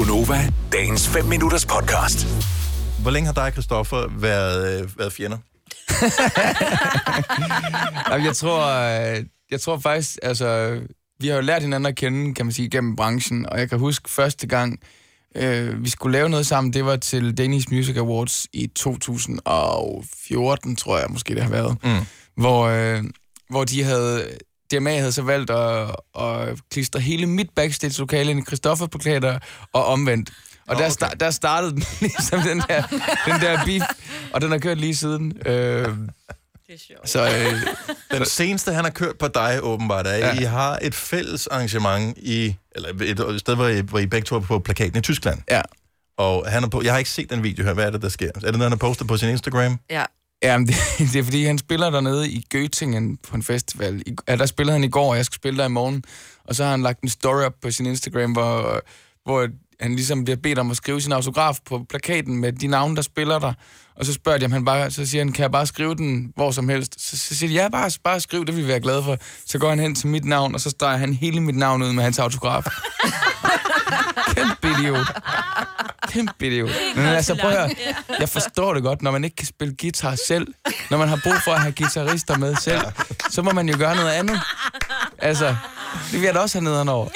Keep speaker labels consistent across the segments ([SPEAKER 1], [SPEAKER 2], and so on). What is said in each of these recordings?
[SPEAKER 1] Gunova, dagens 5 minutters podcast.
[SPEAKER 2] Hvor længe har dig og Christoffer været, øh, været fjender?
[SPEAKER 3] Jamen, jeg tror, øh, jeg tror faktisk, altså, vi har jo lært hinanden at kende, kan man sige, gennem branchen, og jeg kan huske første gang, øh, vi skulle lave noget sammen, det var til Danish Music Awards i 2014, tror jeg måske det har været, mm. hvor, øh, hvor de havde, DMA havde så valgt at, at klistre hele mit backstage-lokale ind i Christoffer-plakater og omvendt. Og
[SPEAKER 2] Nå,
[SPEAKER 3] der,
[SPEAKER 2] okay.
[SPEAKER 3] sta- der startede den ligesom den der, den der beef, og den har kørt lige siden. Øh,
[SPEAKER 4] Det er sjovt.
[SPEAKER 3] så øh,
[SPEAKER 2] Den seneste, han har kørt på dig, åbenbart, er. Ja. I har et fælles arrangement i, eller et, et sted, hvor I, hvor I begge to er på plakaten i Tyskland.
[SPEAKER 3] ja,
[SPEAKER 2] Og han er på, jeg har ikke set den video her. Hvad er det, der sker? Er det noget, han har postet på sin Instagram?
[SPEAKER 4] Ja.
[SPEAKER 3] Ja, det, det er fordi, han spiller dernede i Göttingen på en festival. I, ja, der spillede han i går, og jeg skal spille der i morgen. Og så har han lagt en story op på sin Instagram, hvor, hvor han ligesom bliver bedt om at skrive sin autograf på plakaten med de navne, der spiller der. Og så spørger de, om han bare, så siger han, kan jeg bare skrive den hvor som helst? Så, så siger de, ja, bare, bare skriv, det vil vi være glade for. Så går han hen til mit navn, og så streger han hele mit navn ud med hans autograf. Kæmpe idiot. Kæmpe idiot. Men altså, prøv at. Jeg forstår det godt, når man ikke kan spille guitar selv, når man har brug for at have guitarister med selv, så må man jo gøre noget andet. Altså, det vil jeg da også have nederen over.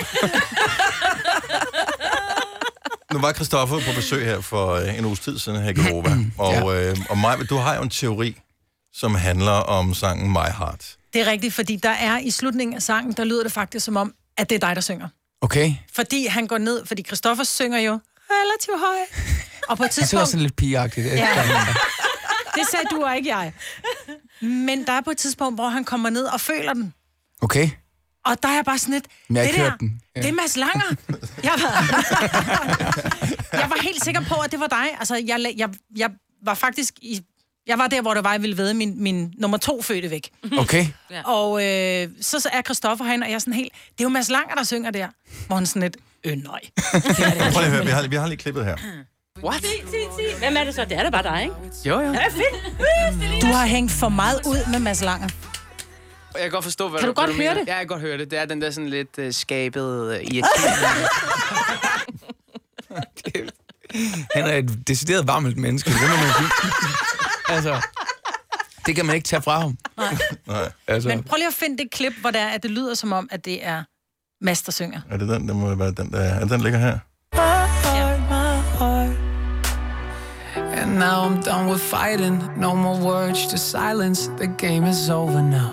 [SPEAKER 2] Nu var Christoffer på besøg her for øh, en uges tid siden her i Europa. Og, øh, og Maj, du har jo en teori, som handler om sangen My Heart.
[SPEAKER 5] Det er rigtigt, fordi der er i slutningen af sangen, der lyder det faktisk som om, at det er dig, der synger.
[SPEAKER 3] Okay?
[SPEAKER 5] Fordi han går ned, fordi Christoffer synger jo relativt høj. Og på et
[SPEAKER 3] Det er også
[SPEAKER 5] tidspunkt,
[SPEAKER 3] sådan lidt pigeagtigt.
[SPEAKER 5] Ja. det sagde du og ikke jeg. Men der er på et tidspunkt, hvor han kommer ned og føler den.
[SPEAKER 3] Okay?
[SPEAKER 5] Og der er jeg bare sådan lidt,
[SPEAKER 3] Men jeg
[SPEAKER 5] det
[SPEAKER 3] ikke
[SPEAKER 5] der,
[SPEAKER 3] den. Ja.
[SPEAKER 5] det er Mads Langer. Jeg var, jeg var helt sikker på, at det var dig. Altså, jeg, jeg, jeg var faktisk i, jeg var der, hvor der var, jeg ville ved min, min nummer to fødte væk.
[SPEAKER 3] Okay?
[SPEAKER 5] Og øh, så, så er Christoffer herinde, og jeg er sådan helt, det er jo Mads Langer, der synger der. Hvor han sådan lidt, øh nej.
[SPEAKER 2] Prøv lige at høre, vi har, vi har lige klippet her.
[SPEAKER 4] What? Sig, sig, sig. Hvem er det så? Det er da bare dig, ikke?
[SPEAKER 3] Jo, jo.
[SPEAKER 4] Ja, fedt.
[SPEAKER 5] Du har hængt for meget ud med Mads Langer.
[SPEAKER 6] Jeg kan godt forstå, hvad
[SPEAKER 5] Kan du
[SPEAKER 6] hvad
[SPEAKER 5] godt høre
[SPEAKER 6] mener.
[SPEAKER 5] det?
[SPEAKER 6] Ja, jeg kan godt høre det. Det er den der sådan lidt uh, skabet uh.
[SPEAKER 3] Han er et decideret varmt menneske, det må man sige. Altså, det kan man ikke tage fra ham.
[SPEAKER 2] Nej,
[SPEAKER 3] Altså,
[SPEAKER 5] Men prøv lige at finde det klip, hvor det er, at det lyder som om, at det er Mads, der synger.
[SPEAKER 2] er det den, der må være den, der er det den ligger her?
[SPEAKER 7] And now I'm done with fighting. No more words, just silence. The game is over now.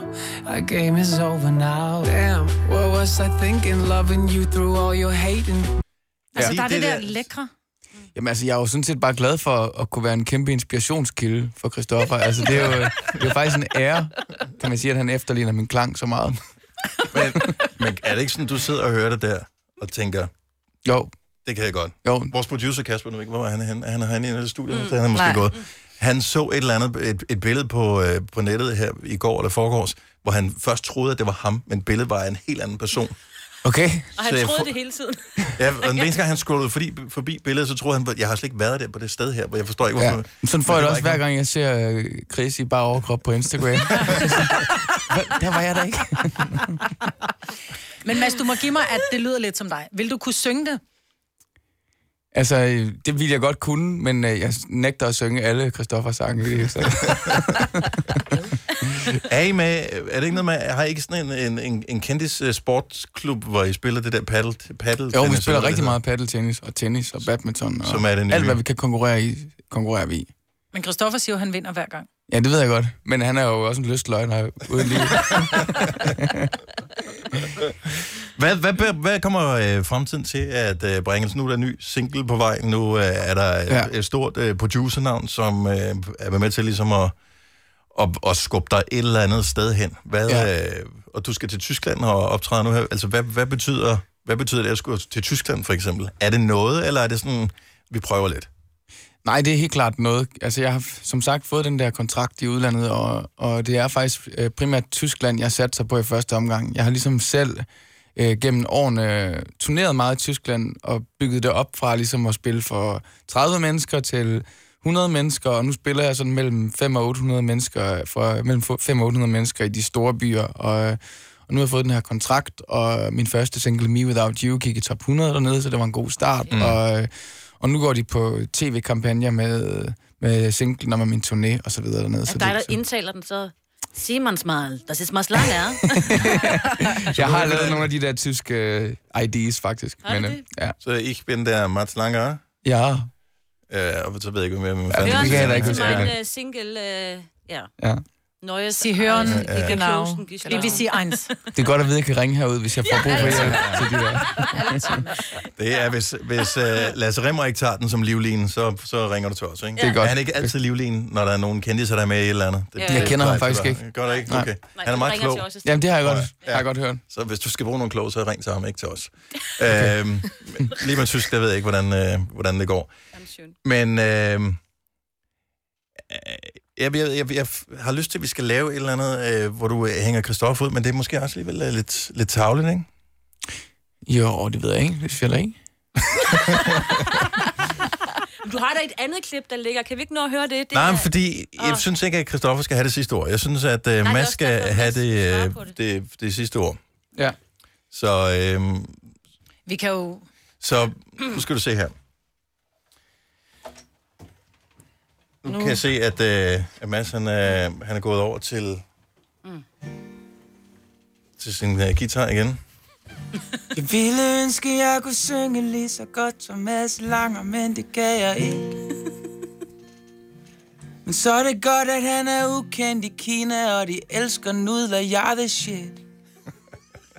[SPEAKER 7] The game is over now. Damn, what was I thinking? Loving you through all your hating.
[SPEAKER 5] Altså,
[SPEAKER 2] Ja.
[SPEAKER 5] der er det
[SPEAKER 2] Det
[SPEAKER 5] der
[SPEAKER 2] der-
[SPEAKER 5] lækre.
[SPEAKER 3] Jamen altså, jeg er jo sådan set bare glad for at kunne være en kæmpe inspirationskilde for Christoffer. Altså, det er jo, det er jo faktisk en ære, kan man sige, at han efterligner min klang så meget.
[SPEAKER 2] Men, men er det ikke sådan, du sidder og hører det der, og tænker,
[SPEAKER 3] Jo,
[SPEAKER 2] det kan jeg godt.
[SPEAKER 3] jo.
[SPEAKER 2] Vores producer, Kasper, nu ikke, hvor er han henne? Er han herinde i det studie? Mm, han er måske
[SPEAKER 5] nej.
[SPEAKER 2] gået. Han så et eller andet, et, et billede på, øh, på nettet her i går eller forgårs, hvor han først troede, at det var ham, men billedet var af en helt anden person.
[SPEAKER 3] Okay?
[SPEAKER 4] Og
[SPEAKER 2] Så
[SPEAKER 4] han
[SPEAKER 2] jeg
[SPEAKER 4] troede
[SPEAKER 2] får-
[SPEAKER 4] det hele tiden.
[SPEAKER 2] Ja, og den eneste gang, han scrollede forbi, forbi billedet, så troede han, jeg har slet ikke været der på det sted her, hvor jeg forstår ikke, hvorfor.
[SPEAKER 3] Ja. Sådan får jeg det også hver gang, jeg ser øh, Chris i bare overkrop på Instagram. Der var jeg da ikke.
[SPEAKER 5] Men Mads, du må give mig, at det lyder lidt som dig. Vil du kunne synge det?
[SPEAKER 3] Altså, øh, det ville jeg godt kunne, men øh, jeg nægter at synge alle Christoffers sange. Så.
[SPEAKER 2] Er I med, er det ikke noget med, har I ikke sådan en, en, en, en kendis uh, sportsklub, hvor I spiller det der paddle, paddle
[SPEAKER 3] Jo, vi
[SPEAKER 2] tennis,
[SPEAKER 3] spiller
[SPEAKER 2] eller
[SPEAKER 3] rigtig meget paddeltennis og tennis og badminton. Og
[SPEAKER 2] Som er det nye.
[SPEAKER 3] Alt, hvad vi kan konkurrere i, konkurrerer vi i.
[SPEAKER 5] Men Christoffer siger jo, at han vinder hver gang.
[SPEAKER 3] Ja, det ved jeg godt. Men han er jo også en lystløgner uden liv.
[SPEAKER 2] Hvad, hvad, hvad, kommer øh, fremtiden til at øh, bringe? Altså, nu er der en ny single på vej. Nu øh, er der ja. Et stort øh, producernavn, som øh, er med til ligesom at, at, at skubbe dig et eller andet sted hen. Hvad. Ja. øh, og du skal til Tyskland og optræde nu her. Altså, hvad, hvad, betyder, hvad betyder det at skulle til Tyskland, for eksempel? Er det noget, eller er det sådan, vi prøver lidt?
[SPEAKER 3] Nej, det er helt klart noget. Altså, jeg har som sagt fået den der kontrakt i udlandet, og, og det er faktisk øh, primært Tyskland, jeg satser på i første omgang. Jeg har ligesom selv øh, gennem årene øh, turneret meget i Tyskland, og bygget det op fra ligesom at spille for 30 mennesker til 100 mennesker, og nu spiller jeg sådan mellem 5 og 800 mennesker, for, mellem 5 og 800 mennesker i de store byer, og, Og nu har jeg fået den her kontrakt, og min første single, Me Without You, gik i top 100 dernede, så det var en god start. Mm. Og, øh, og nu går de på tv-kampagner med, med singlen og med min turné og så videre dernede.
[SPEAKER 4] Er
[SPEAKER 3] så
[SPEAKER 4] dig, der
[SPEAKER 3] det, så,
[SPEAKER 4] indtaler den så? Simonsmal, das ist was lang, ja?
[SPEAKER 3] jeg har lavet nogle af de der tyske øh, IDs, faktisk.
[SPEAKER 4] Har du
[SPEAKER 3] øh,
[SPEAKER 4] det?
[SPEAKER 3] ja.
[SPEAKER 2] Så ich bin der Mats Langer.
[SPEAKER 3] ja,
[SPEAKER 2] Øh, og så ved jeg ikke, hvad mere man
[SPEAKER 4] Det er
[SPEAKER 2] fanden
[SPEAKER 3] kan jeg da
[SPEAKER 4] min uh, single, uh, ja.
[SPEAKER 3] ja.
[SPEAKER 4] Neues.
[SPEAKER 5] Sie hören,
[SPEAKER 4] Ja, ja.
[SPEAKER 5] genau. BBC 1.
[SPEAKER 3] Det er godt at vide, at jeg kan ringe herud, hvis jeg får brug for hjælp til de der.
[SPEAKER 2] Det er, hvis, hvis uh, Lasse Remmer ikke tager den som livlin, så, så ringer du til os, ikke?
[SPEAKER 3] Det er godt.
[SPEAKER 2] Er han ikke altid livlin, når der er nogen kendte, der er med i et eller andet? Det,
[SPEAKER 4] Ja.
[SPEAKER 2] det
[SPEAKER 3] Jeg kender ham faktisk
[SPEAKER 2] det
[SPEAKER 3] ikke.
[SPEAKER 2] Gør du ikke? Okay.
[SPEAKER 4] Nej,
[SPEAKER 2] Han er meget klog.
[SPEAKER 4] os.
[SPEAKER 3] Jamen, det har jeg godt,
[SPEAKER 2] Ja.
[SPEAKER 3] har jeg godt hørt.
[SPEAKER 2] Så hvis du skal bruge nogle kloge, så ring til ham, ikke til os. Okay. Øhm, lige med tysk, der ved jeg ikke, hvordan, øh, hvordan det går. Men øh, jeg, jeg, jeg, jeg har lyst til, at vi skal lave et eller andet, øh, hvor du øh, hænger Christoffer ud, men det er måske også alligevel øh, lidt, lidt tavligt, ikke?
[SPEAKER 3] Jo, det ved jeg ikke. Det da ikke.
[SPEAKER 4] Du har da et andet klip, der ligger. Kan vi ikke nå at høre det? det
[SPEAKER 2] Nej,
[SPEAKER 4] er-
[SPEAKER 2] men fordi jeg
[SPEAKER 4] Åh.
[SPEAKER 2] synes ikke, at Christoffer skal have det sidste ord. Jeg synes, at øh,
[SPEAKER 4] er
[SPEAKER 2] Mads skal have det, øh,
[SPEAKER 4] på det.
[SPEAKER 2] det, det sidste ord.
[SPEAKER 3] Ja.
[SPEAKER 2] Så, øh,
[SPEAKER 5] Vi kan jo...
[SPEAKER 2] så nu skal du se her. Nu, kan jeg se, at, øh, at Mads han, øh, han er gået over til, mm. til sin øh, guitar igen.
[SPEAKER 3] Jeg ville ønske, jeg kunne synge lige så godt som Mads Langer, men det kan jeg ikke. Men så er det godt, at han er ukendt i Kina, og de elsker nudler, jeg er the shit.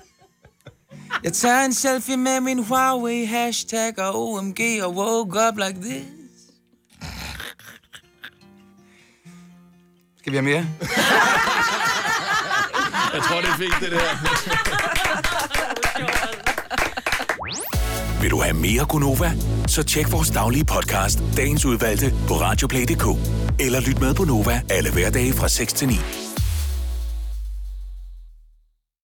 [SPEAKER 3] Jeg tager en selfie med min Huawei hashtag og OMG og woke up like this. Skal vi have mere?
[SPEAKER 2] Jeg tror, det er fint, det der.
[SPEAKER 1] Vil du have mere Gunova? Så tjek vores daglige podcast, dagens udvalgte, på radioplay.dk. Eller lyt med på Nova alle hverdage fra 6 til 9.